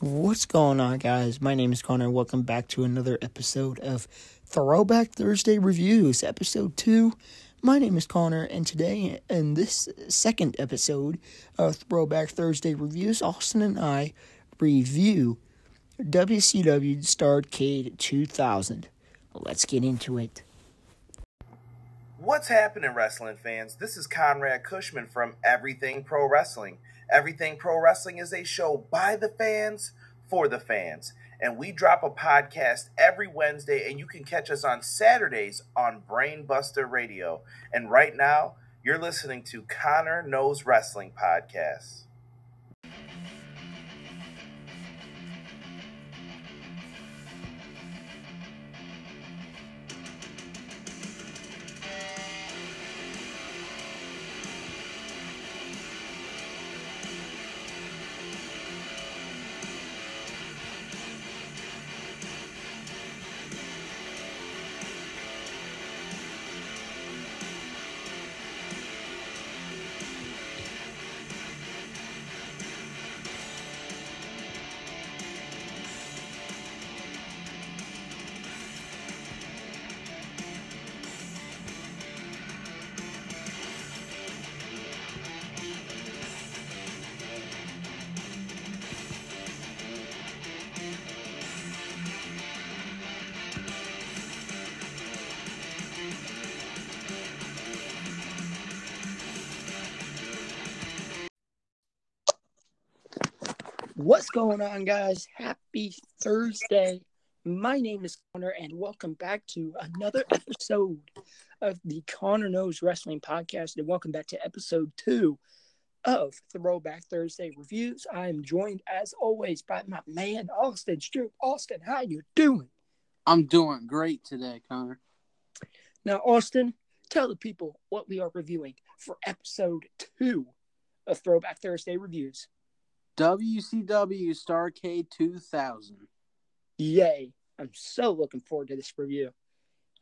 What's going on, guys? My name is Connor. Welcome back to another episode of Throwback Thursday Reviews, episode 2. My name is Connor, and today, in this second episode of Throwback Thursday Reviews, Austin and I review WCW Starrcade 2000. Let's get into it. What's happening, wrestling fans? This is Conrad Cushman from Everything Pro Wrestling. Everything Pro Wrestling is a show by the fans for the fans. And we drop a podcast every Wednesday, and you can catch us on Saturdays on Brainbuster Radio. And right now, you're listening to Connor Knows Wrestling Podcast. What's going on, guys? Happy Thursday. My name is Connor, and welcome back to another episode of the Connor Knows Wrestling Podcast. And welcome back to episode two of Throwback Thursday Reviews. I am joined, as always, by my man, Austin Stewart. Austin, how you doing? I'm doing great today, Connor. Now, Austin, tell the people what we are reviewing for episode two of Throwback Thursday Reviews. WCW Starrcade 2000. Yay. I'm so looking forward to this review.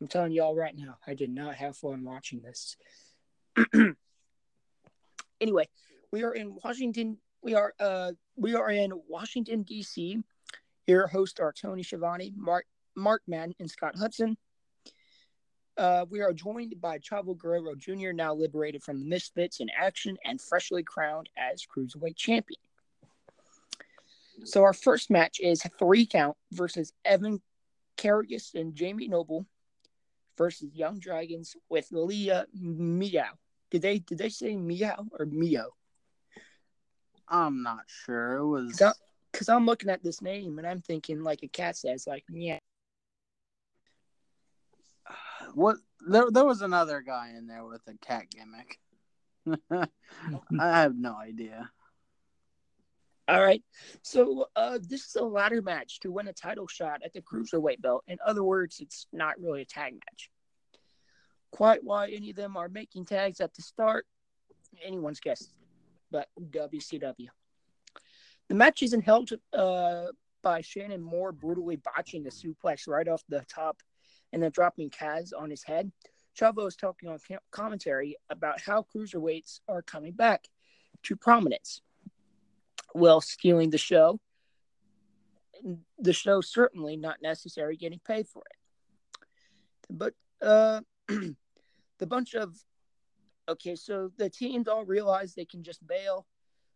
I'm telling y'all right now, I did not have fun watching this. anyway, we are in Washington. We are uh we are in Washington D.C. Your hosts are Tony Schiavone, Mark Mark Madden, and Scott Hudson. Uh, we are joined by Chavo Guerrero Jr., now liberated from the Misfits in action and freshly crowned as Cruiserweight Champion. So our first match is three count versus Evan Karagias and Jamie Noble versus Jung Dragons with Leia Meow. Did they did they say Meow or Mio? I'm not sure. It was because I'm looking at this name and I'm thinking like a cat says like yeah. What there there was another guy in there with a cat gimmick. I have no idea. All right. So uh, this is a ladder match to win a title shot at the cruiserweight belt. In other words, it's not really a tag match. Quite why any of them are making tags at the start, anyone's guess. But WCW. The match isn't held uh, by Shannon Moore brutally botching the suplex right off the top and then dropping Kaz on his head. Chavo is talking on commentary about how cruiserweights are coming back to prominence well stealing the show. The show certainly not necessary getting paid for it. But uh, the bunch of okay, so the teams all realize they can just bail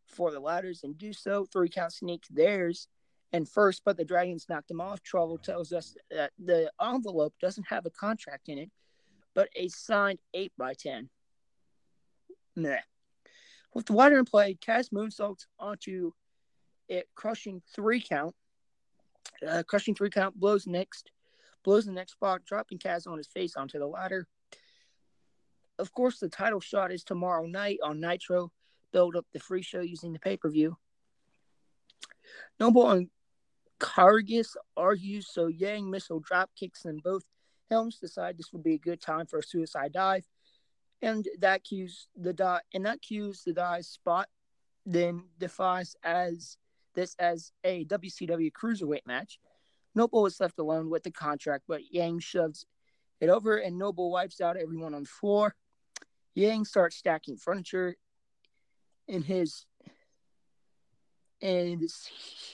for the ladders and do so. Three count sneak theirs and first, but the Dragons knocked them off. Trouble tells us that the envelope doesn't have a contract in it, but a signed eight by ten. Meh. With the ladder in play, Kaz moonsaults onto it, crushing three count. Uh, crushing three count blows next, blows the next spot, dropping Kaz on his face onto the ladder. Of course, the title shot is tomorrow night on Nitro. Build up the free show using the pay per view. Noble and Karagias argues, so Yang missile drop kicks them both. Helms decide this would be a good time for a suicide dive and that cues the dot and that cues the die spot then defies as this as a WCW cruiserweight match. Noble is left alone with the contract, but Yang shoves it over and Noble wipes out everyone on the floor. Yang starts stacking furniture in his and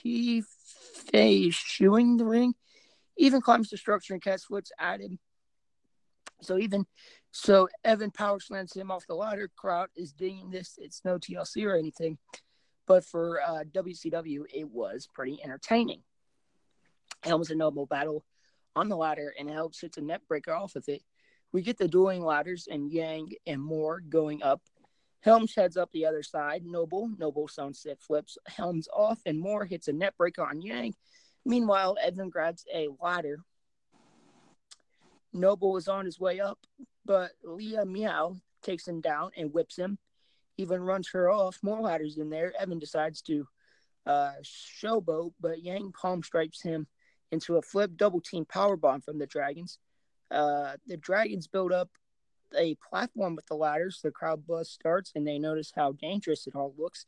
he eschewing the ring. Even climbs the structure and catch flips at him. So even so, Evan power slams him off the ladder. Crowd is digging this. It's no TLC or anything, but for uh, WCW, it was pretty entertaining. Helms and Noble battle on the ladder, and Helms hits a neckbreaker off of it. We get the dueling ladders and Yang and Moore going up. Helms heads up the other side. Noble, Noble sunset flips Helms off, and Moore hits a neckbreaker on Yang. Meanwhile, Evan grabs a ladder. Noble is on his way up, but Leia Meow takes him down and whips him. Evan runs her off. More ladders in there. Evan decides to uh, showboat, but Yang palm strikes him into a flip double team power bomb from the Dragons. Uh, the Dragons build up a platform with the ladders. The crowd buzz starts, and they notice how dangerous it all looks.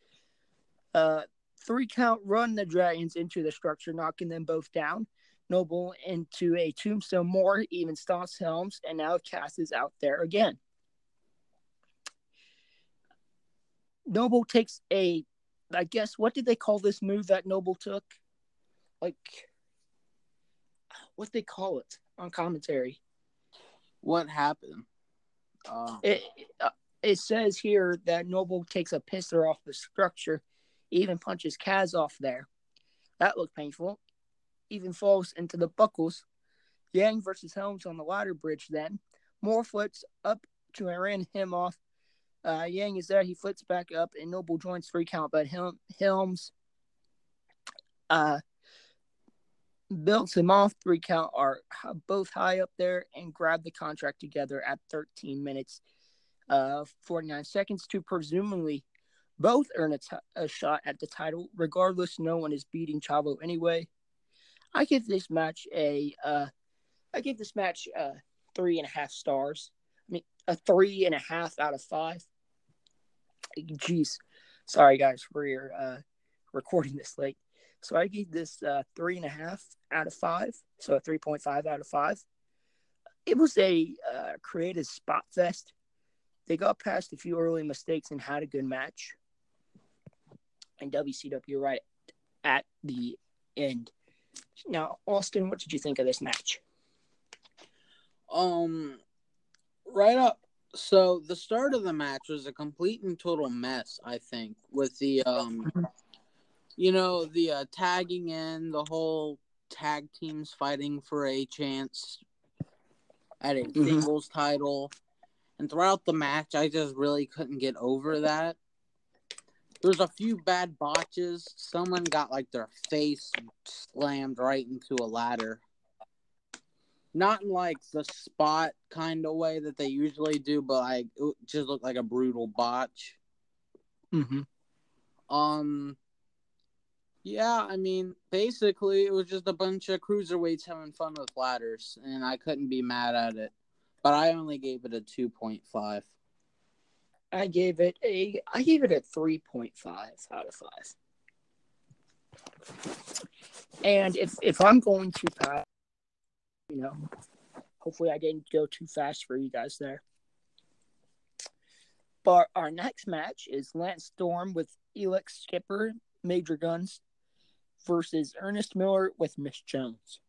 Uh, three count run the Dragons into the structure, knocking them both down. Noble into a tombstone. More even stomps Helms, and now Kaz is out there again. Noble takes a, I guess, what did they call this move that Noble took? Like, what they call it on commentary? What happened? Uh, it it says here that Noble takes a pisser off the structure, Evan punches Kaz off there. That looked painful. Evan falls into the buckles. Yang versus Helms on the ladder bridge. Then Moore flips up to and ran him off. Uh, Yang is there. He flips back up, and Noble joins three count. But Hel- Helms uh, builds him off. Three count are both high up there and grab the contract together at 13 minutes, uh, 49 seconds to presumably both earn a, t- a shot at the title. Regardless, no one is beating Chavo anyway. I give this match a, uh, I give this match uh, three and a half stars. I mean, a three and a half out of five. Jeez, sorry guys for your uh, recording this late. So I give this uh, three and a half out of five, so a 3.5 out of five. It was a uh, creative spot fest. They got past a few early mistakes and had a good match. And WCW right at the end. Now, Austin, what did you think of this match? Um, right up. So the start of the match was a complete and total mess. I think with the um, mm-hmm. you know, the uh, tagging in, the whole tag teams fighting for a chance at a mm-hmm. singles title, and throughout the match, I just really couldn't get over that. There's a few bad botches. Someone got like their face slammed right into a ladder. Not in like the spot kind of way that they usually do, but like it just looked like a brutal botch. Mm-hmm. Um. Yeah, I mean, basically, it was just a bunch of cruiserweights having fun with ladders, and I couldn't be mad at it. But I only gave it a two point five. I gave it a I gave it a three point five out of five. And if if I'm going to pass, you know, hopefully I didn't go too fast for you guys there. But our next match is Lance Storm with Elix Skipper, Major Guns, versus Ernest Miller with Miss Jones.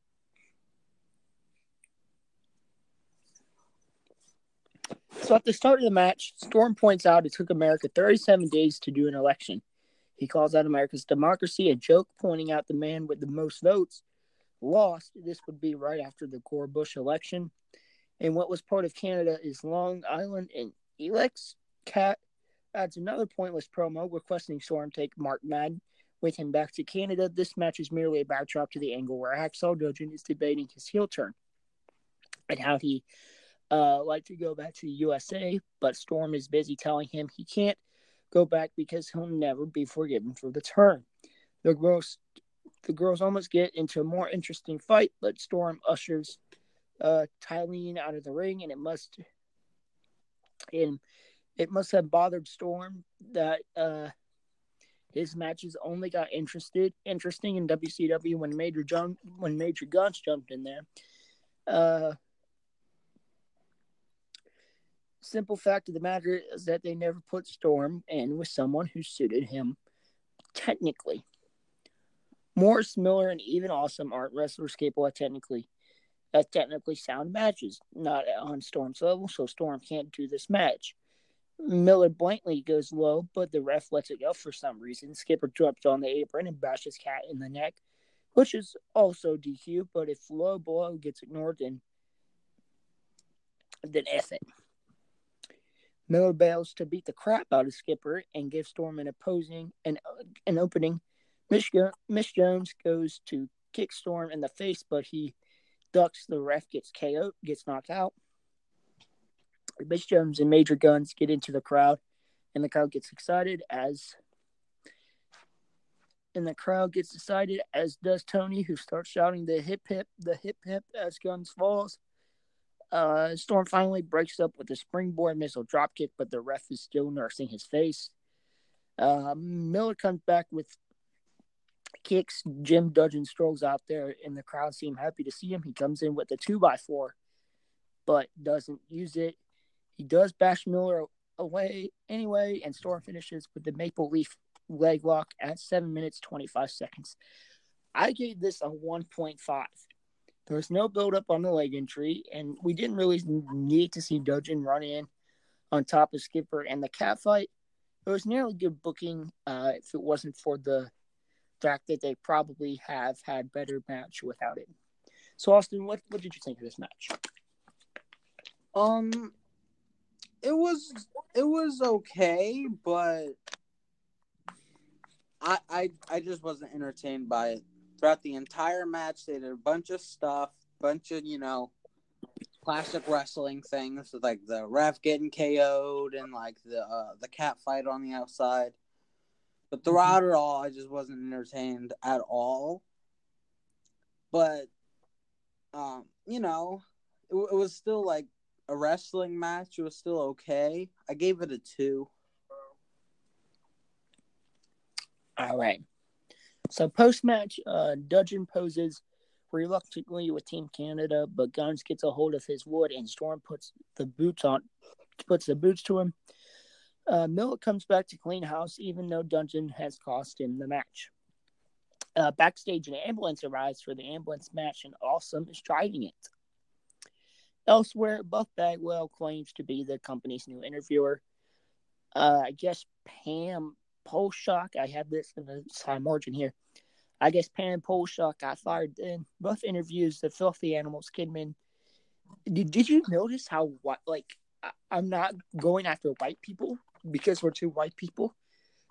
So at the start of the match, Storm points out it took America 37 days to do an election. He calls out America's democracy a joke, pointing out the man with the most votes lost. This would be right after the Gore Bush election. And what was part of Canada is Long Island and Elix. Cat adds another pointless promo requesting Storm take Mark Madden with him back to Canada. This match is merely a backdrop to the angle where Axel Duggan is debating his heel turn and how he uh, like to go back to the USA, but Storm is busy telling him he can't go back because he'll never be forgiven for the turn. The girls, the girls almost get into a more interesting fight, but Storm ushers uh, Tylene out of the ring, and it must and it must have bothered Storm that uh, his matches only got interested interesting in WCW when Major jump when Major Guns jumped in there. Uh, simple fact of the matter is that they never put Storm in with someone who suited him technically. Morrus, Miller, and even Awesome aren't wrestlers capable of technically at technically sound matches, not on Storm's level, so Storm can't do this match. Miller blankly goes low, but the ref lets it go for some reason. Skipper drops on the apron and bashes Cat in the neck, which is also DQ, but if low blow gets ignored, then, then F it. Miller bails to beat the crap out of Skipper and gives Storm an opposing an, an opening. Miss, Miss Jones goes to kick Storm in the face, but he ducks. The ref gets KO, gets knocked out. Miss Jones and Major Guns get into the crowd, and the crowd gets excited as and the crowd gets excited as does Tony, who starts shouting the hip hip, the hip hip as Guns falls. Uh, Storm finally breaks up with a springboard missile dropkick, but the ref is still nursing his face. Uh, Miller comes back with kicks. Jim Duggan strolls out there, and the crowd seem happy to see him. He comes in with the two by four, but doesn't use it. He does bash Miller away anyway, and Storm finishes with the Maple Leaf leg lock at 7 minutes 25 seconds. I gave this a 1.5. There was no build up on the leg entry, and we didn't really need to see Duggan run in on top of Skipper and the cat fight. It was nearly good booking uh, if it wasn't for the fact that they probably have had better match without it. So, Austin, what, what did you think of this match? Um, it was it was okay, but I I I just wasn't entertained by it. Throughout the entire match, they did a bunch of stuff, bunch of you know, classic wrestling things, like the ref getting KO'd and like the uh, the cat fight on the outside. But throughout it all, I just wasn't entertained at all. But, um, you know, it, it was still like a wrestling match. It was still okay. I gave it a two. All right. So post match, uh, Duggan poses reluctantly with Team Canada, but Guns gets a hold of his wood and Storm puts the boots on, puts the boots to him. Uh, comes back to clean house, even though Duggan has cost him the match. Uh, backstage, an ambulance arrives for the ambulance match, and Awesome is driving it. Elsewhere, Buff Bagwell claims to be the company's new interviewer. Uh, I guess Pam Paulshock, I have this in the side margin here. I guess Pan Pam Paulshock got fired then. Buff interviews the filthy animals Kidman. Did, did you notice how what like I, I'm not going after white people because we're two white people,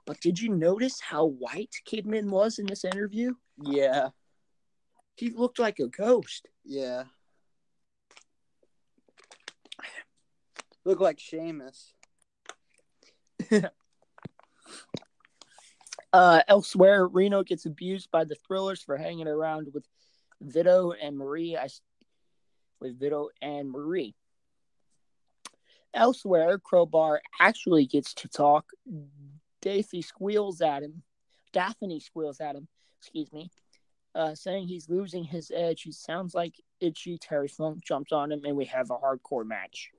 but did you notice how white Kidman was in this interview? Yeah. He looked like a ghost. Yeah. Look like Sheamus. uh, elsewhere, Reno gets abused by the Thrillers for hanging around with Vito and Marie. I, with Vito and Marie. Elsewhere, Crowbar actually gets to talk. Daffy squeals at him. Daffney squeals at him. Excuse me. Uh, saying he's losing his edge. He sounds like itchy. Terry Funk jumps on him, and we have a hardcore match.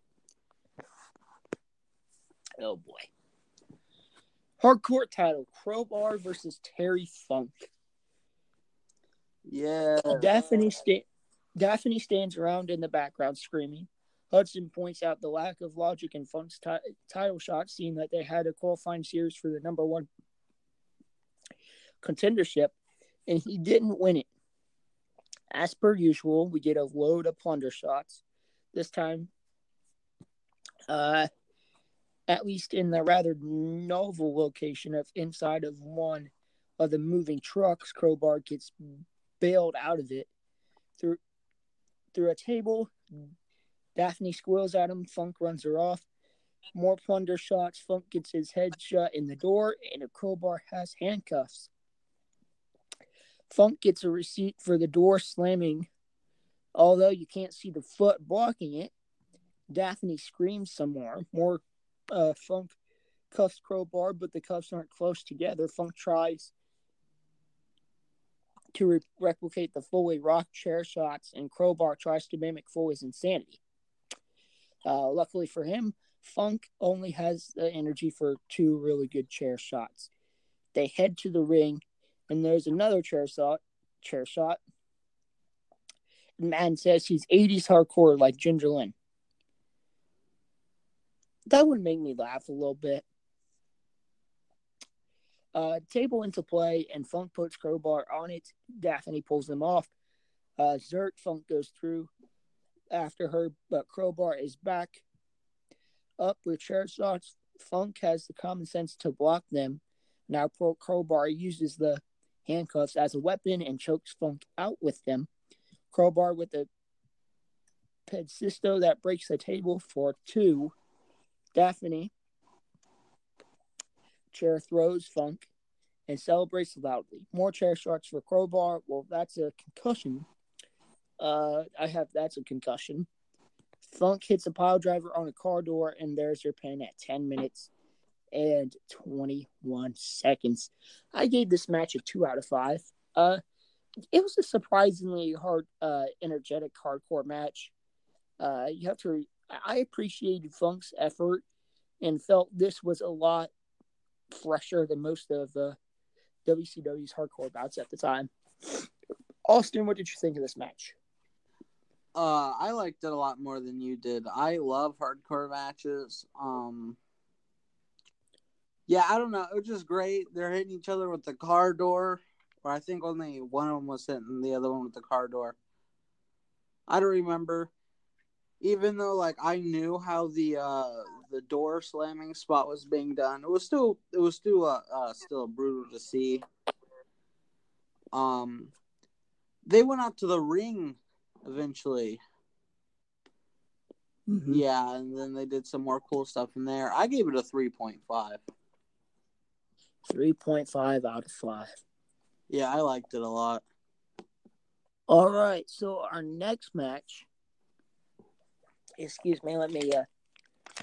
Oh boy. Hardcore title Crowbar versus Terry Funk. Yeah. Daffney, sta- Daffney stands around in the background screaming. Hudson points out the lack of logic in Funk's t- title shot, seeing that they had a qualifying series for the number one contendership, and he didn't win it. As per usual, we get a load of plunder shots. This time, uh, at least in the rather novel location of inside of one of the moving trucks, Crowbar gets bailed out of it through through a table. Daffney squeals at him. Funk runs her off. More plunder shots. Funk gets his head shut in the door, and a crowbar has handcuffs. Funk gets a receipt for the door slamming, although you can't see the foot blocking it. Daffney screams some more. More uh, Funk cuffs Crowbar, but the cuffs aren't close together. Funk tries to re- replicate the Foley rock chair shots, and Crowbar tries to mimic Foley's insanity. Uh, luckily for him, Funk only has the energy for two really good chair shots. They head to the ring, And there's another chair shot. Chair shot. Man says he's 80s hardcore like Ginger Lynn. That would make me laugh a little bit. Uh, table into play, and Funk puts Crowbar on it. Daffney pulls them off. Uh, Zerk Funk goes through after her, but Crowbar is back up with chair shots. Funk has the common sense to block them. Now Pro Crowbar uses the handcuffs as a weapon and chokes Funk out with them. Crowbar with the Pedsisto that breaks the table for two. Daffney chair throws Funk and celebrates loudly. More chair shots for Crowbar. Well, that's a concussion. Uh, I have that's a concussion. Funk hits a pile driver on a car door, and there's your pin at 10 minutes and 21 seconds. I gave this match a 2 out of 5. Uh, it was a surprisingly hard, uh, energetic, hardcore match. Uh, you have to, I appreciated Funk's effort and felt this was a lot fresher than most of the WCW's hardcore bouts at the time. Austin, what did you think of this match? Uh, I liked it a lot more than you did. I love hardcore matches. Um, yeah, I don't know. It was just great. They're hitting each other with the car door, or I think only one of them was hitting the other one with the car door. I don't remember. Even though, like, I knew how the uh the door slamming spot was being done, it was still it was still uh, uh still brutal to see. Um, they went out to the ring eventually. Mm-hmm. Yeah, and then they did some more cool stuff in there. I gave it a 3.5. 3.5 out of 5. Yeah, I liked it a lot. All right, so our next match. Excuse me, let me uh,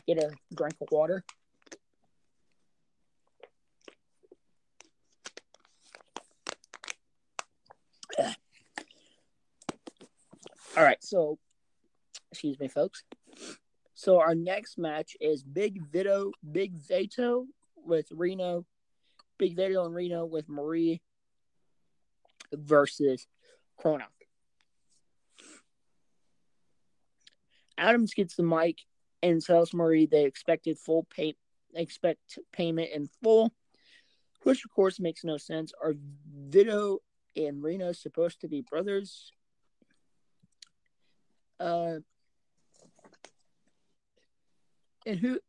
get a drink of water. All right, so excuse me, folks. So our next match is Big Vito, Big Vito with Reno, Big Vito and Reno with Marie versus Kronos. Adams gets the mic and tells Marie they expected full pay expect payment in full, which of course makes no sense. Are Vito and Reno supposed to be brothers? Uh, and who?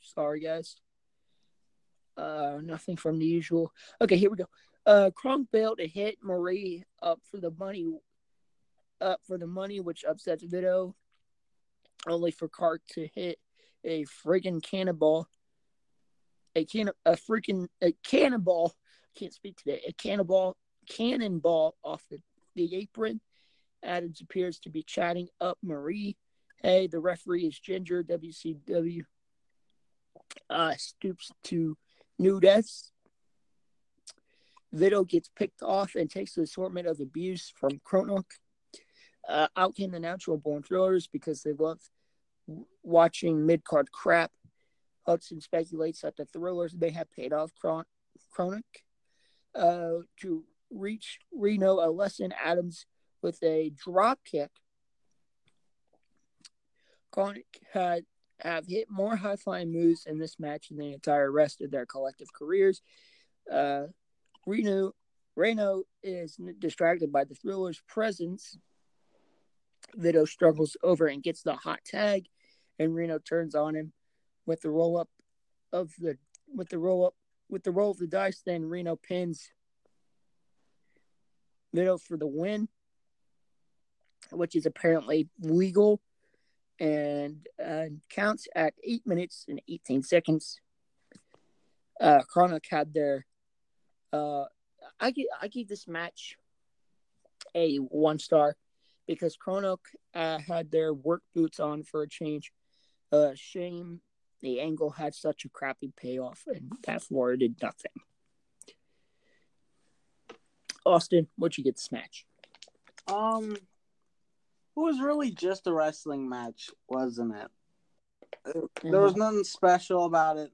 Sorry, guys. Uh, nothing from the usual. Okay, here we go. Uh, Kronik bailed to hit Marie up for the money, up for the money, which upsets Vito. Only for Clark to hit a friggin' cannonball, a can, a freaking a cannonball. Can't speak today. A cannonball, cannonball off the, the apron Adams appears to be chatting up Marie. Hey, the referee is Ginger. WCW uh, stoops to Nudez. Vito gets picked off and takes the assortment of abuse from Kronik. Uh, out came the natural born thrillers because they love watching mid card crap. Hudson speculates that the thrillers may have paid off Kron- uh, to reach Reno a lesson. Adams with a drop kick. Kronik had have hit more high flying moves in this match than the entire rest of their collective careers. Uh, Reno Reno is distracted by the thriller's presence. Vito struggles over and gets the hot tag, and Reno turns on him with the roll up of the with the roll up with the roll of the dice. Then Reno pins Vito for the win which is apparently legal and uh, counts at 8 minutes and 18 seconds. Uh, Kronik had their. Uh, I, give, I give this match a one star because Kronik uh, had their work boots on for a change. Uh, shame the angle had such a crappy payoff and that Florida did nothing. Austin, what'd you get this match? Um, it was really just a wrestling match, wasn't it? There was mm-hmm. nothing special about it.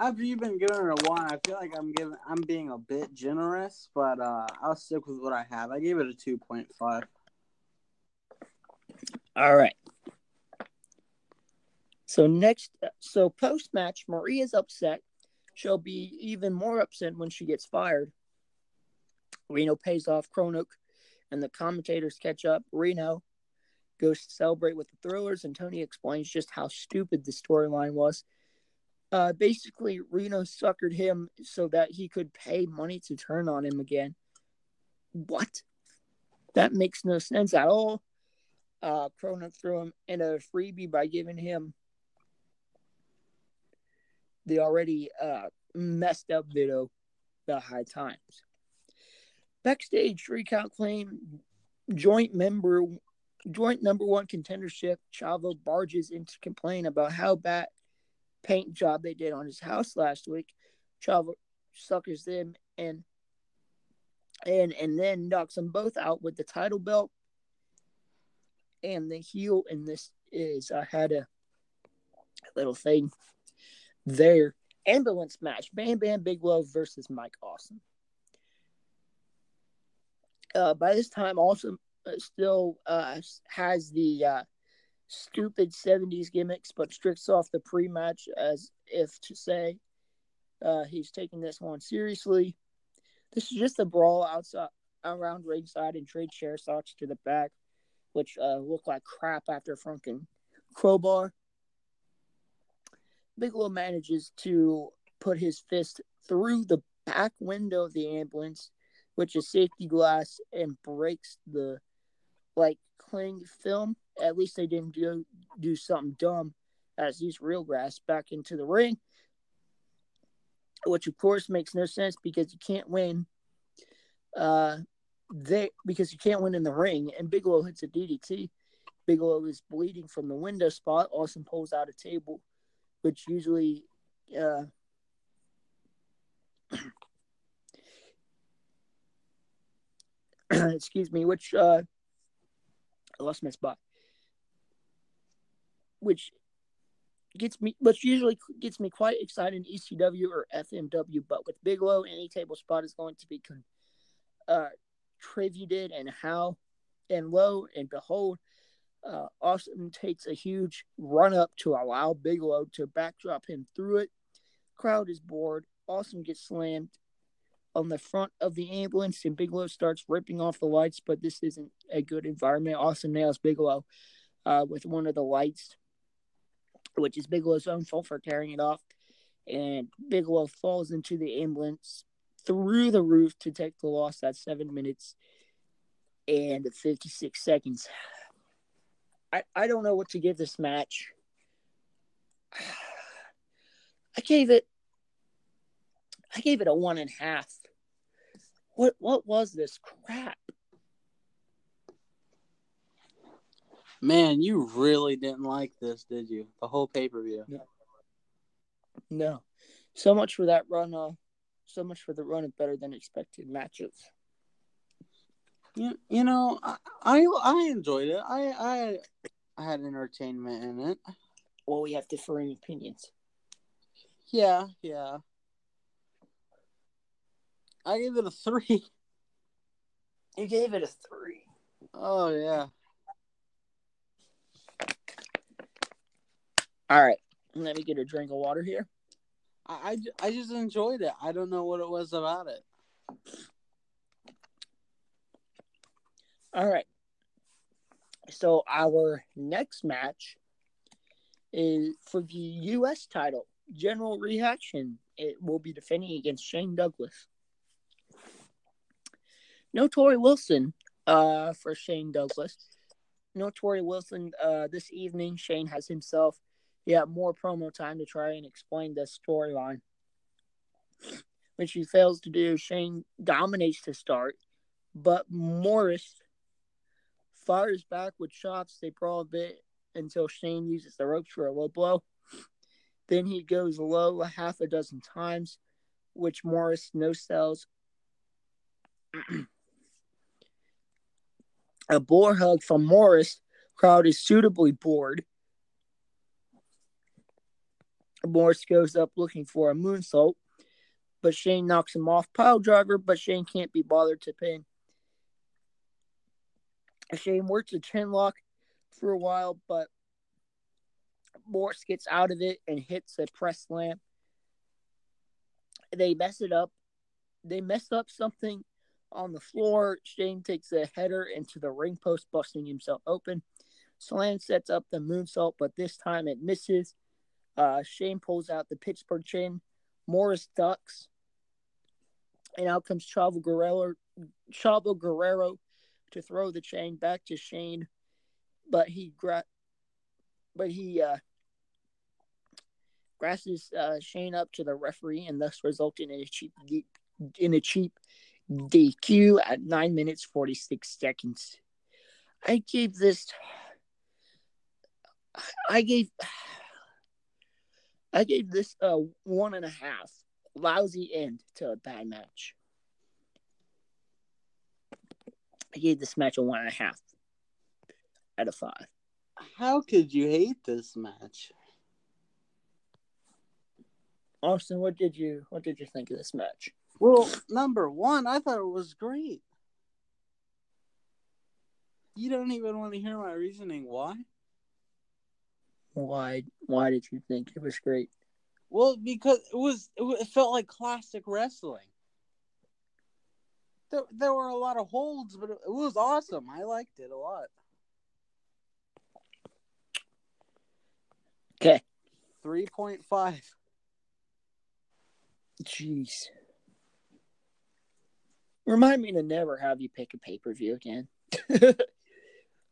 After you've been giving it a one, I feel like I'm giving I'm being a bit generous, but uh, I'll stick with what I have. I gave it a two point five. All right. So next, so post match, Maria's upset. She'll be even more upset when she gets fired. Reno pays off Kronik, and the commentators catch up. Reno goes to celebrate with the Thrillers, and Tony explains just how stupid the storyline was. Uh, basically, Reno suckered him so that he could pay money to turn on him again. What? That makes no sense at all. Uh, Kronik threw him in a freebie by giving him the already uh, messed up video, The High Times. Backstage, recount claim joint member, joint number one contendership. Chavo barges in to complain about how bad paint job they did on his house last week. Chavo suckers them and and and then knocks them both out with the title belt. And the heel in this is I had a little thing there. Ambulance match: Bam Bam Bigelow versus Mike Awesome. Uh, by this time, Awesome uh, still uh, has the uh, stupid 70s gimmicks, but strips off the pre match as if to say uh, he's taking this one seriously. This is just a brawl outside around ringside and trade chair socks to the back, which uh, look like crap after Franken crowbar. Bigelow manages to put his fist through the back window of the ambulance, which is safety glass, and breaks the like cling film. At least they didn't do do something dumb as these real grass back into the ring, which of course makes no sense because you can't win. Uh, they because you can't win in the ring, and Bigelow hits a DDT. Bigelow is bleeding from the window spot. Awesome pulls out a table, which usually, uh, excuse me, which uh, I lost my spot. Which gets me, which usually gets me quite excited in ECW or FMW, but with Bigelow, any table spot is going to be con- uh, and how and lo and behold, uh, Awesome takes a huge run up to allow Bigelow to backdrop him through it. Crowd is bored. Awesome gets slammed on the front of the ambulance, and Bigelow starts ripping off the lights, but this isn't a good environment. Awesome nails Bigelow uh, with one of the lights, which is Bigelow's own fault for tearing it off. And Bigelow falls into the ambulance through the roof to take the loss at seven minutes and 56 seconds. I, I don't know what to give this match. I gave it I gave it a one and a half. What what was this crap? Man, you really didn't like this, did you? The whole pay per view. No. no. So much for that run. Uh, so much for the run of better than expected matches. You, you know, I, I I enjoyed it. I I I had entertainment in it. Well, we have differing opinions. Yeah, yeah. I gave it a three. You gave it a three. Oh yeah. All right, let me get a drink of water here. I, I, I just enjoyed it. I don't know what it was about it. All right. So our next match is for the U.S. title. General Rection. It will be defending against Shane Douglas. No Torrie Wilson uh, for Shane Douglas. No Torrie Wilson uh, this evening. Shane has himself yeah more promo time to try and explain the storyline, which he fails to do. Shane dominates to start, but Morrus fires back with shots. They brawl a bit until Shane uses the ropes for a low blow. Then he goes low a half a dozen times, which Morrus no sells. a boar hug from Morrus. Crowd is suitably bored. Morrus goes up looking for a moonsault, but Shane knocks him off pile driver, but Shane can't be bothered to pin. Shane works a chin lock for a while, but Morrus gets out of it and hits a press slam. They mess it up. They mess up something on the floor. Shane takes a header into the ring post, busting himself open. Slam sets up the moonsault, but this time it misses. Uh, Shane pulls out the Pittsburgh chain. Morrus ducks. And out comes Chavo Guerrero, Chavo Guerrero to throw the chain back to Shane, but he gra- but he uh, grasses uh, Shane up to the referee and thus resulting in a cheap in a cheap DQ at nine minutes forty six seconds. I gave this. I gave. I gave this a one and a half. Lousy end to a bad match. I gave this match a one and a half out of five. How could you hate this match? Austin, what did you what did you think of this match? Well, number one, I thought it was great. You don't even want to hear my reasoning why? Why why did you think it was great? Well, because it was it felt like classic wrestling. There, there were a lot of holds, but it, it was awesome. I liked it a lot. Okay. 3.5. Jeez. Remind me to never have you pick a pay per view again.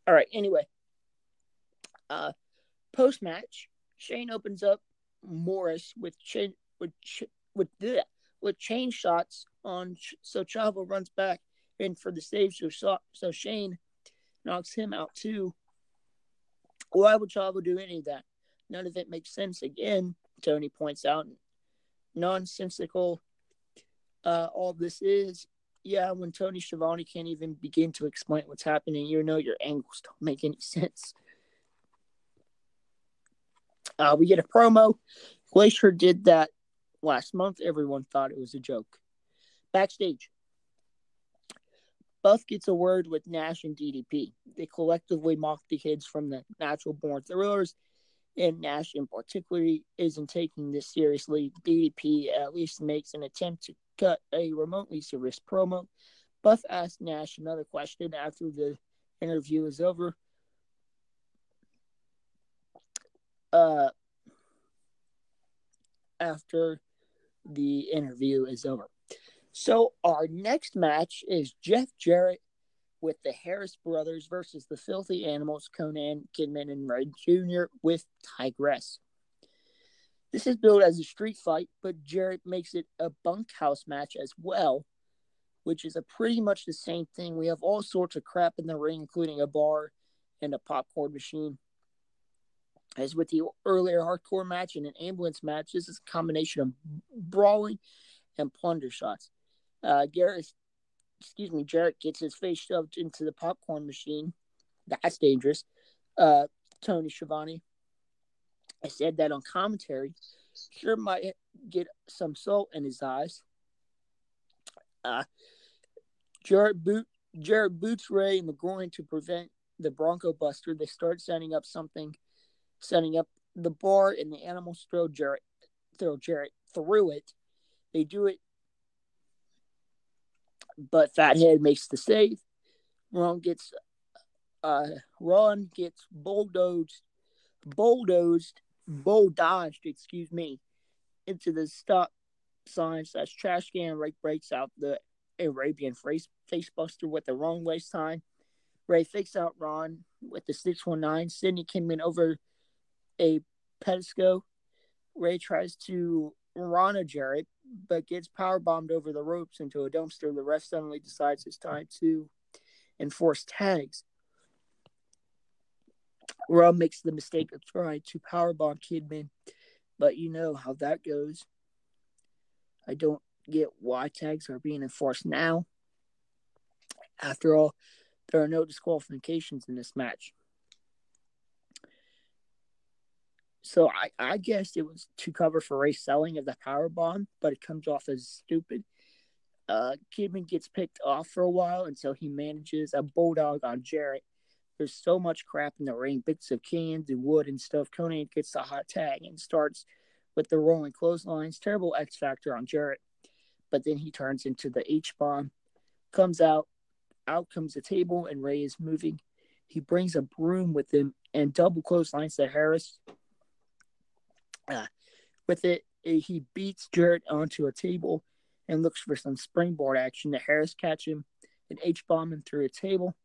All right. Anyway, uh, post match, Shane opens up Morrus with chain with with the with chain shots on. So Chavo runs back in for the save. So so Shane knocks him out too. Why would Chavo do any of that? None of it makes sense. Again, Tony points out nonsensical. Uh, all this is, yeah, when Tony Schiavone can't even begin to explain what's happening, you know your angles don't make any sense. Uh, we get a promo. Glacier did that last month. Everyone thought it was a joke. Backstage, Buff gets a word with Nash and DDP. They collectively mock the kids from the Natural Born Thrillers, and Nash in particular isn't taking this seriously. DDP at least makes an attempt to cut a remotely serious promo. Buff asks Nash another question after the interview is over. Uh, after the interview is over. So our next match is Jeff Jarrett with the Harris brothers versus the Filthy Animals, Konnan, Kidman, and Red Jr. with Tygress. This is billed as a street fight, but Jarrett makes it a bunkhouse match as well, which is a pretty much the same thing. We have all sorts of crap in the ring, including a bar and a popcorn machine. As with the earlier hardcore match and an ambulance match, this is a combination of brawling and plunder shots. Uh, Garrett, excuse me, Jarrett gets his face shoved into the popcorn machine. That's dangerous. Uh, Tony Schiavone. I said that on commentary. Sure might get some salt in his eyes. Uh, Jarrett boot Jarrett boots Rey in the groin to prevent the Bronco Buster. They start setting up something setting up the bar, and the animals throw Jarrett throw Jarrett through it. They do it, but Fathead makes the save. Ron gets uh Ron gets bulldozed bulldozed bulldozed, excuse me, into the stop sign slash trash can. Rey breaks out the Arabian face facebuster with the wrong way sign. Rey fakes out Ron with the 619. Sydney came in over a pedestal. Rey tries to run a Jarrett, but gets power bombed over the ropes into a dumpster. The ref suddenly decides it's time to enforce tags. Rob makes the mistake of trying to powerbomb Kidman, but you know how that goes. I don't get why tags are being enforced now. After all, there are no disqualifications in this match. So I, I guess it was to cover for Rey selling of the power bomb, but it comes off as stupid. Uh, Kidman gets picked off for a while until he manages a bulldog on Jarrett. There's so much crap in the ring, bits of cans and wood and stuff. Konnan gets the hot tag and starts with the rolling clotheslines. Terrible X Factor on Jarrett. But then he turns into the H bomb, comes out, out comes the table, and Rey is moving. He brings a broom with him and double clotheslines to Harris. Uh, with it, he beats Jarrett onto a table and looks for some springboard action. The Harris catch him and H bomb him through a table.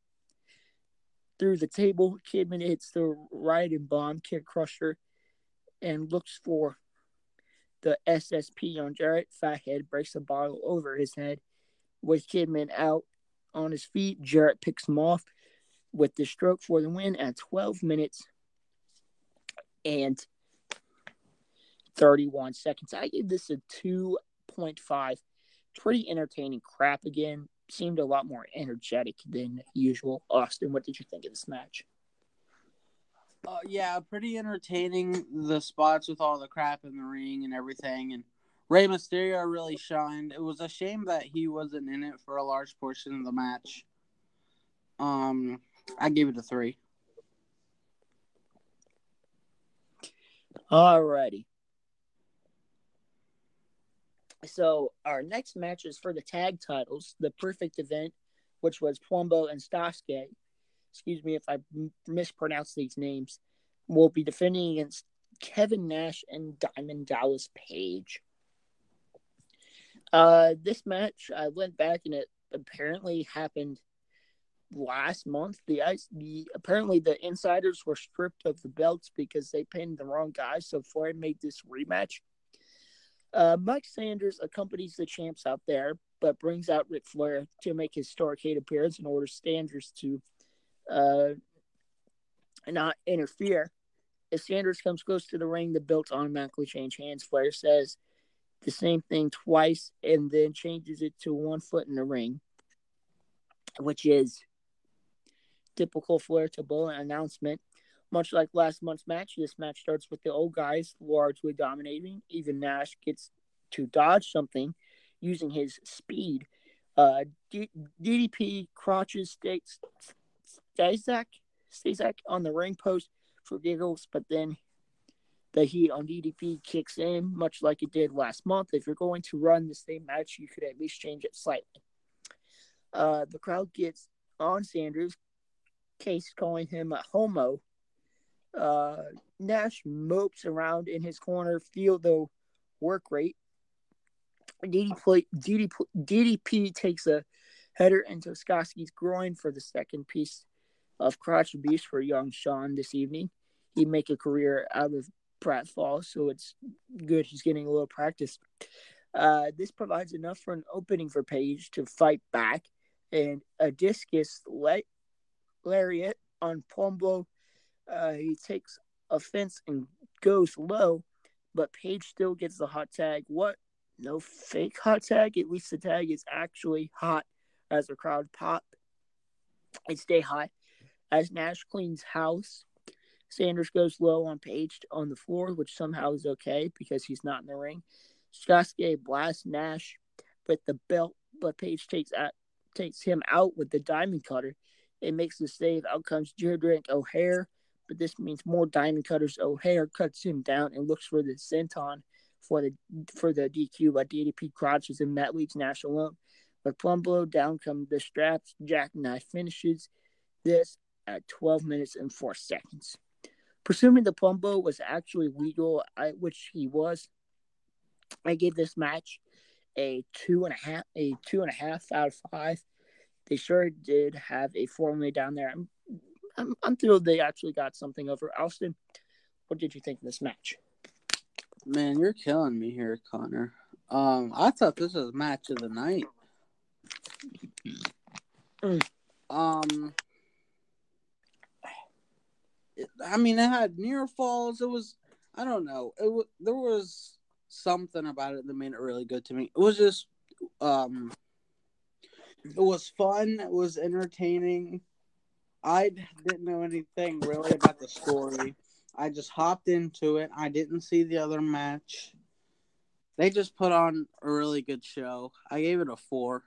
Through the table, Kidman hits the riding bomb, Kid Crusher, and looks for the SSP on Jarrett. Fathead breaks a bottle over his head. With Kidman out on his feet, Jarrett picks him off with the stroke for the win at 12 minutes and 31 seconds. I gave this a 2.5. Pretty entertaining crap again. Seemed a lot more energetic than usual. Austin, what did you think of this match? Uh, yeah, pretty entertaining. The spots with all the crap in the ring and everything, and Rey Mysterio really shined. It was a shame that he wasn't in it for a large portion of the match. Um, I gave it a three. Alrighty. So our next match is for the tag titles, the perfect event, which was Palumbo and Stasiak. Excuse me if I mispronounce these names. Will be defending against Kevin Nash and Diamond Dallas Page. Uh, this match, I went back and it apparently happened last month. The ice, the apparently the insiders were stripped of the belts because they pinned the wrong guy. So Floyd made this rematch. Uh, Mike Sanders accompanies the champs out there, but brings out Ric Flair to make his Starcade appearance and orders Sanders to uh, not interfere. If Sanders comes close to the ring, the belts automatically change hands. Flair says the same thing twice and then changes it to one foot in the ring, which is typical Flair to Bullet announcement. Much like last month's match, this match starts with the old guys largely dominating. Even Nash gets to dodge something using his speed. Uh, D- DDP crotches Stasiak, Stasiak on the ring post for giggles, but then the heat on DDP kicks in, much like it did last month. If you're going to run the same match, you could at least change it slightly. Uh, the crowd gets on Sanders, Case calling him a homo uh, Nash mopes around in his corner, feel the work rate. DDP, DDP, DDP takes a header into Skoski's groin for the second piece of crotch abuse for young Sean this evening. He'd make a career out of pratfall, so it's good he's getting a little practice. Uh, this provides enough for an opening for Page to fight back, and a discus la- lariat on Palumbo uh, he takes offense and goes low, but Page still gets the hot tag. What? No fake hot tag. At least the tag is actually hot as the crowd pop and stay hot. As Nash cleans house, Sanders goes low on Page on the floor, which somehow is okay because he's not in the ring. Skoski blasts Nash with the belt, but Page takes out, takes him out with the diamond cutter. It makes the save. Out comes Drake O'Haire but this means more diamond cutters. O'Haire cuts him down and looks for the senton for the for the DQ, but DDP crotches him. That leaves Nash alone. But Palumbo down come the straps. Jackknife finishes this at 12 minutes and 4 seconds. Presuming the Palumbo was actually legal, I, which he was, I gave this match a two and a half, a two and a half out of five. They sure did have a formula down there. I'm I'm, I'm thrilled they actually got something over Austin. What did you think of this match? Man, you're killing me here, Connor. Um, I thought this was match of the night. Mm. Um, it, I mean, it had near falls. It was, I don't know. It was there was something about it that made it really good to me. It was just, um, it was fun. It was entertaining. I didn't know anything really about the story. I just hopped into it. I didn't see the other match. They just put on a really good show. I gave it a four.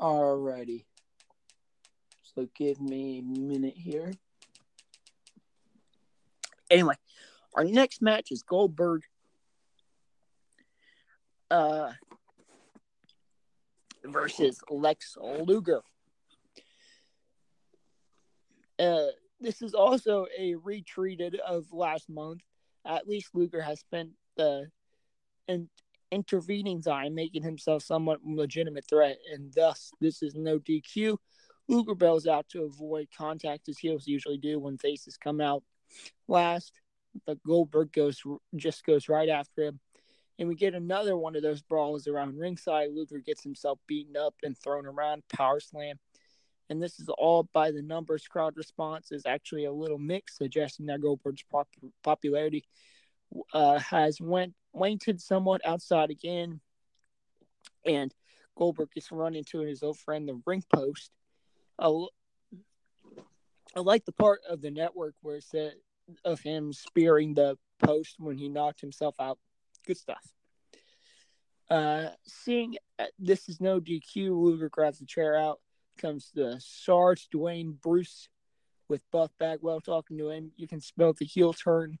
Alrighty. So give me a minute here. Anyway, our next match is Goldberg uh, versus Lex Luger. Uh, this is also a retreated of last month. At least Luger has spent the in, intervening time making himself somewhat legitimate threat, and thus this is no DQ. Luger bails out to avoid contact as heels usually do when faces come out last, but Goldberg goes just goes right after him, and we get another one of those brawls around ringside. Luger gets himself beaten up and thrown around, power slam, and this is all by the numbers. Crowd response is actually a little mixed, suggesting that Goldberg's pop- popularity uh, has went waned somewhat outside again, and Goldberg gets run into his old friend the ring post. I like the part of the network where it said of him spearing the post when he knocked himself out. Good stuff. Uh, seeing uh, this is no DQ, Luger grabs the chair out. Comes the Sarge Dwayne Bruce with Buff Bagwell talking to him. You can smell the heel turn.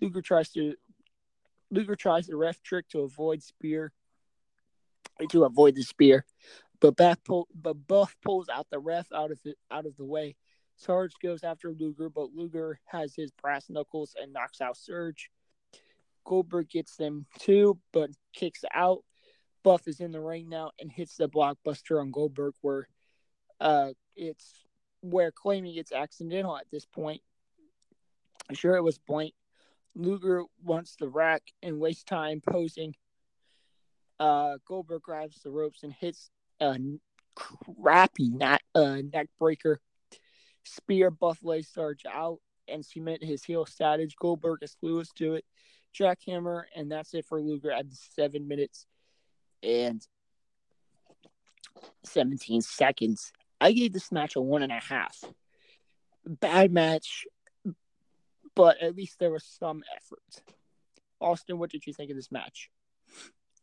Luger tries to Luger tries the ref trick to avoid spear to avoid the spear, but Buff pull, but Buff pulls out the ref out of it out of the way. Sarge goes after Luger, but Luger has his brass knuckles and knocks out Surge. Goldberg gets them too, but kicks out. Buff is in the ring now and hits the blockbuster on Goldberg, where uh, it's where claiming it's accidental at this point. I'm sure it was blank. Luger wants the rack and wastes time posing. Uh, Goldberg grabs the ropes and hits a crappy neck, uh, neck breaker spear Buffalo Sarge out and cement his heel status. Goldberg is clueless to it. Jackhammer, and that's it for Luger at seven minutes and 17 seconds. I gave this match a one and a half. Bad match, but at least there was some effort. Austin, what did you think of this match?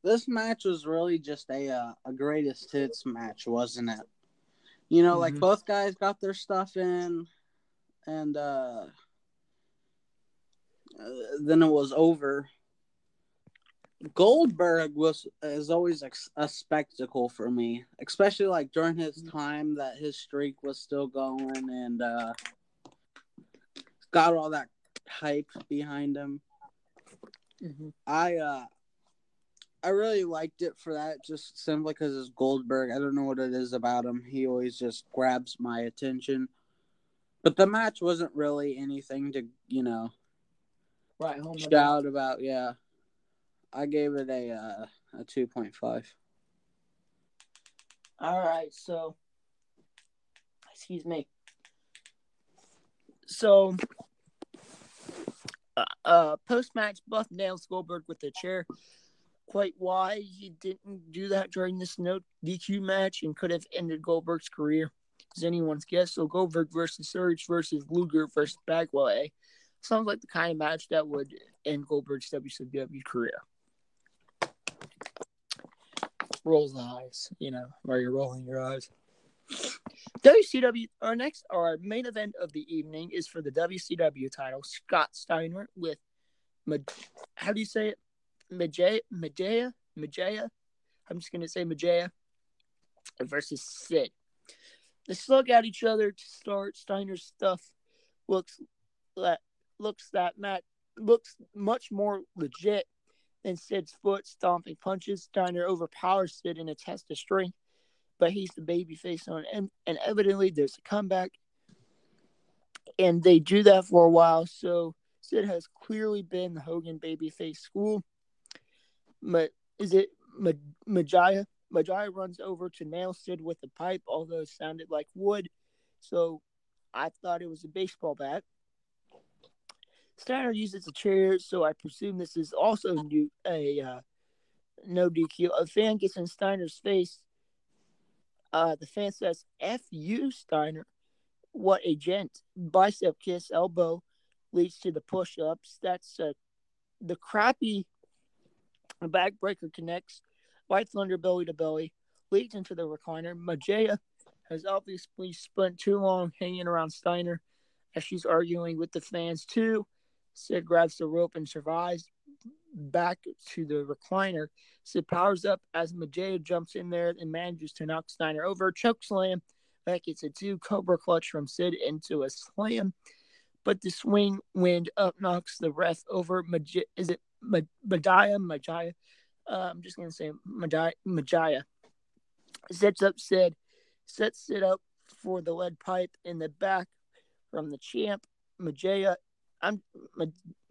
This match was really just a uh, a greatest hits match, wasn't it? You know, mm-hmm. like both guys got their stuff in, and uh, uh, then it was over. Goldberg was is always a, a, spectacle for me, especially like during his mm-hmm. time that his streak was still going and uh, got all that hype behind him. Mm-hmm. I uh, I really liked it for that, just simply because it's Goldberg. I don't know what it is about him. He always just grabs my attention. But the match wasn't really anything to, you know, right home shout about. Yeah, I gave it a uh, a two point five. All right, so excuse me. So, uh, uh post match, Buff nails Goldberg with the chair quite why he didn't do that during this no DQ match and could have ended Goldberg's career is anyone's guess. So Goldberg versus Surge versus Luger versus Bagwell. Eh? Sounds like the kind of match that would end Goldberg's WCW career. Rolls the eyes, you know, while you're rolling your eyes. WCW, our next, our main event of the evening is for the WCW title. Scott Steiner with, how do you say it? Majaya, Majaya, Majaya. I'm just gonna say Majaya versus Sid. They slug at each other to start. Steiner's stuff looks that looks that Matt looks much more legit than Sid's foot stomping punches. Steiner overpowers Sid in a test of strength, but he's the baby face on and, and evidently there's a comeback. And they do that for a while, so Sid has clearly been the Hogan babyface school. But is it Ma- Majaya? Majaya runs over to nail Sid with a pipe, although it sounded like wood. So I thought it was a baseball bat. Steiner uses a chair, so I presume this is also new, a uh, no DQ. A fan gets in Steiner's face. Uh, the fan says "F you, Steiner," what a gent. Bicep kiss, elbow leads to the push ups. That's uh, the crappy backbreaker connects. White Thunder belly to belly leads into the recliner. Majaya has obviously spent too long hanging around Steiner as she's arguing with the fans too. Sid grabs the rope and survives back to the recliner. Sid powers up as Majaya jumps in there and manages to knock Steiner over. Choke slam. That gets a two cobra clutch from Sid into a slam. But the swing wind up knocks the ref over. Maj- is it Majaya? Majaya? Uh, I'm just going to say Majaya. Majaya. Sets up Sid. Sets it up for the lead pipe in the back from the champ. Majaya. I'm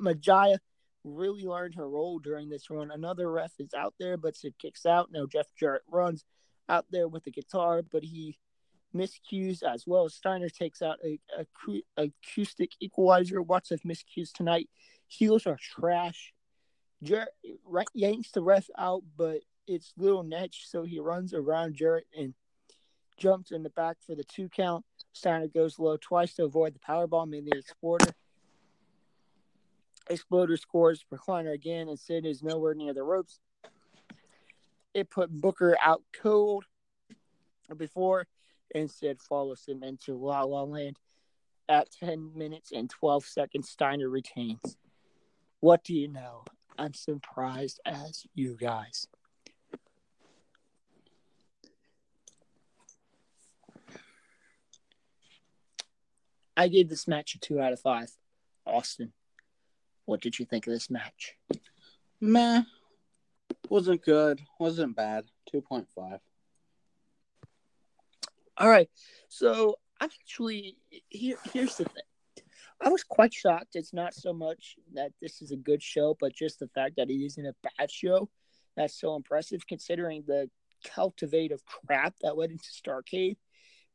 Majaya really learned her role during this run. Another ref is out there, but Sid kicks out. Now Jeff Jarrett runs out there with the guitar, but he miscues as well. Steiner takes out a, a, acoustic equalizer. Watch of miscues tonight. Heels are trash. Jarrett yanks the ref out, but it's little Naitch, so he runs around Jarrett and jumps in the back for the two count. Steiner goes low twice to avoid the powerbomb in the Exploder. Exploder scores recliner again, and Sid is nowhere near the ropes. It put Booker out cold before, and Sid follows him into La La Land. At 10 minutes and 12 seconds, Steiner retains. What do you know? I'm surprised as you guys. I gave this match a two out of five. Austin. What did you think of this match? Meh. Wasn't good. Wasn't bad. 2.5. All right. So I'm actually here here's the thing. I was quite shocked. It's not so much that this is a good show, but just the fact that it isn't a bad show. That's so impressive considering the cultivative crap that went into Starcade.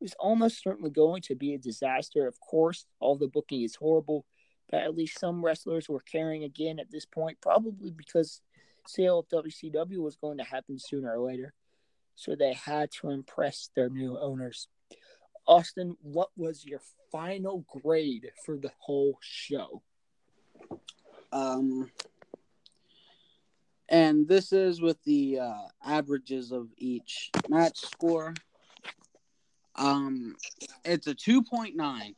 It was almost certainly going to be a disaster. Of course, all the booking is horrible but at least some wrestlers were carrying again at this point, probably because sale of WCW was going to happen sooner or later. So they had to impress their new owners. Austin, what was your final grade for the whole show? Um, and this is with the uh, averages of each match score. Um, it's a two point nine.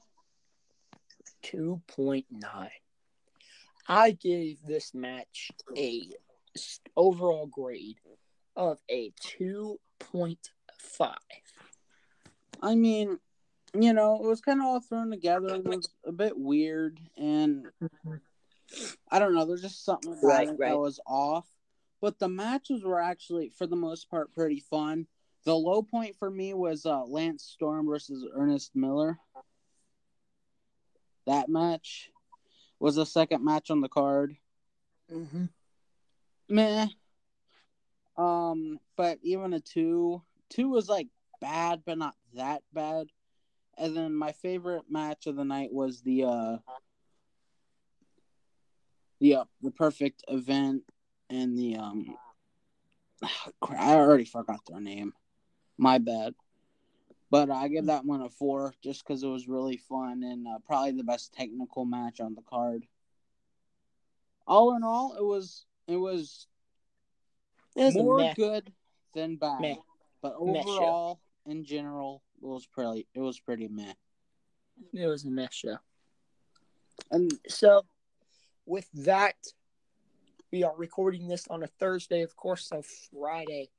2.9. I gave this match a overall grade of a 2.5. I mean, you know, it was kind of all thrown together and it was a bit weird and I don't know, there's just something about right, it right. that was off. But the matches were actually for the most part pretty fun. The low point for me was uh, Lance Storm versus Ernest Miller that match was the second match on the card. Mm-hmm. Meh. Um, but even a two, two was like bad, but not that bad. And then my favorite match of the night was the uh, the uh, the perfect event and the um, I already forgot their name. My bad. But I give that one a four just because it was really fun and uh, probably the best technical match on the card. All in all, it was it was, it was more good than bad. Meh. But overall, in general, it was pretty it was pretty meh. It was a mess show. And so, with that, we are recording this on a Thursday, of course. So Friday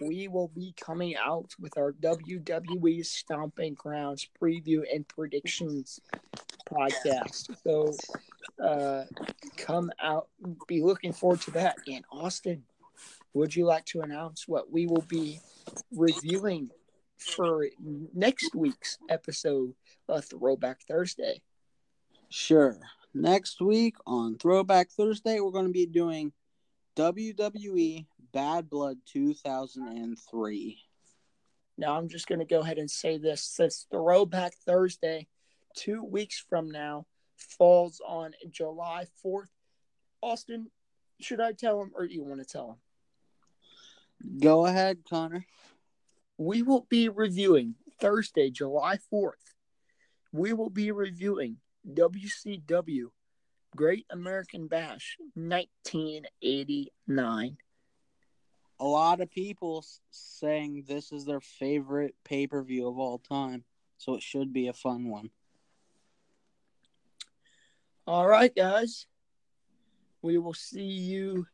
we will be coming out with our WWE Stomping Grounds preview and predictions podcast. So uh, come out, be looking forward to that. And Austin, would you like to announce what we will be reviewing for next week's episode of Throwback Thursday? Sure. Next week on Throwback Thursday, we're going to be doing WWE Bad Blood 2003. Now I'm just going to go ahead and say this: since Throwback Thursday, two weeks from now, falls on July 4th. Austin, should I tell him, or do you want to tell him? Go ahead, Connor. We will be reviewing Thursday, July 4th, we will be reviewing WCW Great American Bash 1989. A lot of people saying this is their favorite pay per view of all time, so it should be a fun one. All right, guys. We will see you.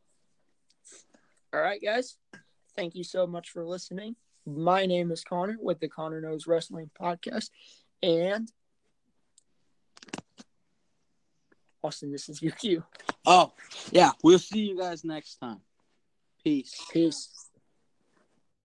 All right, guys. Thank you so much for listening. My name is Connor with the Connor Knows Wrestling Podcast. And Austin, this is your cue. Oh, yeah, we'll see you guys next time. Peace. Peace.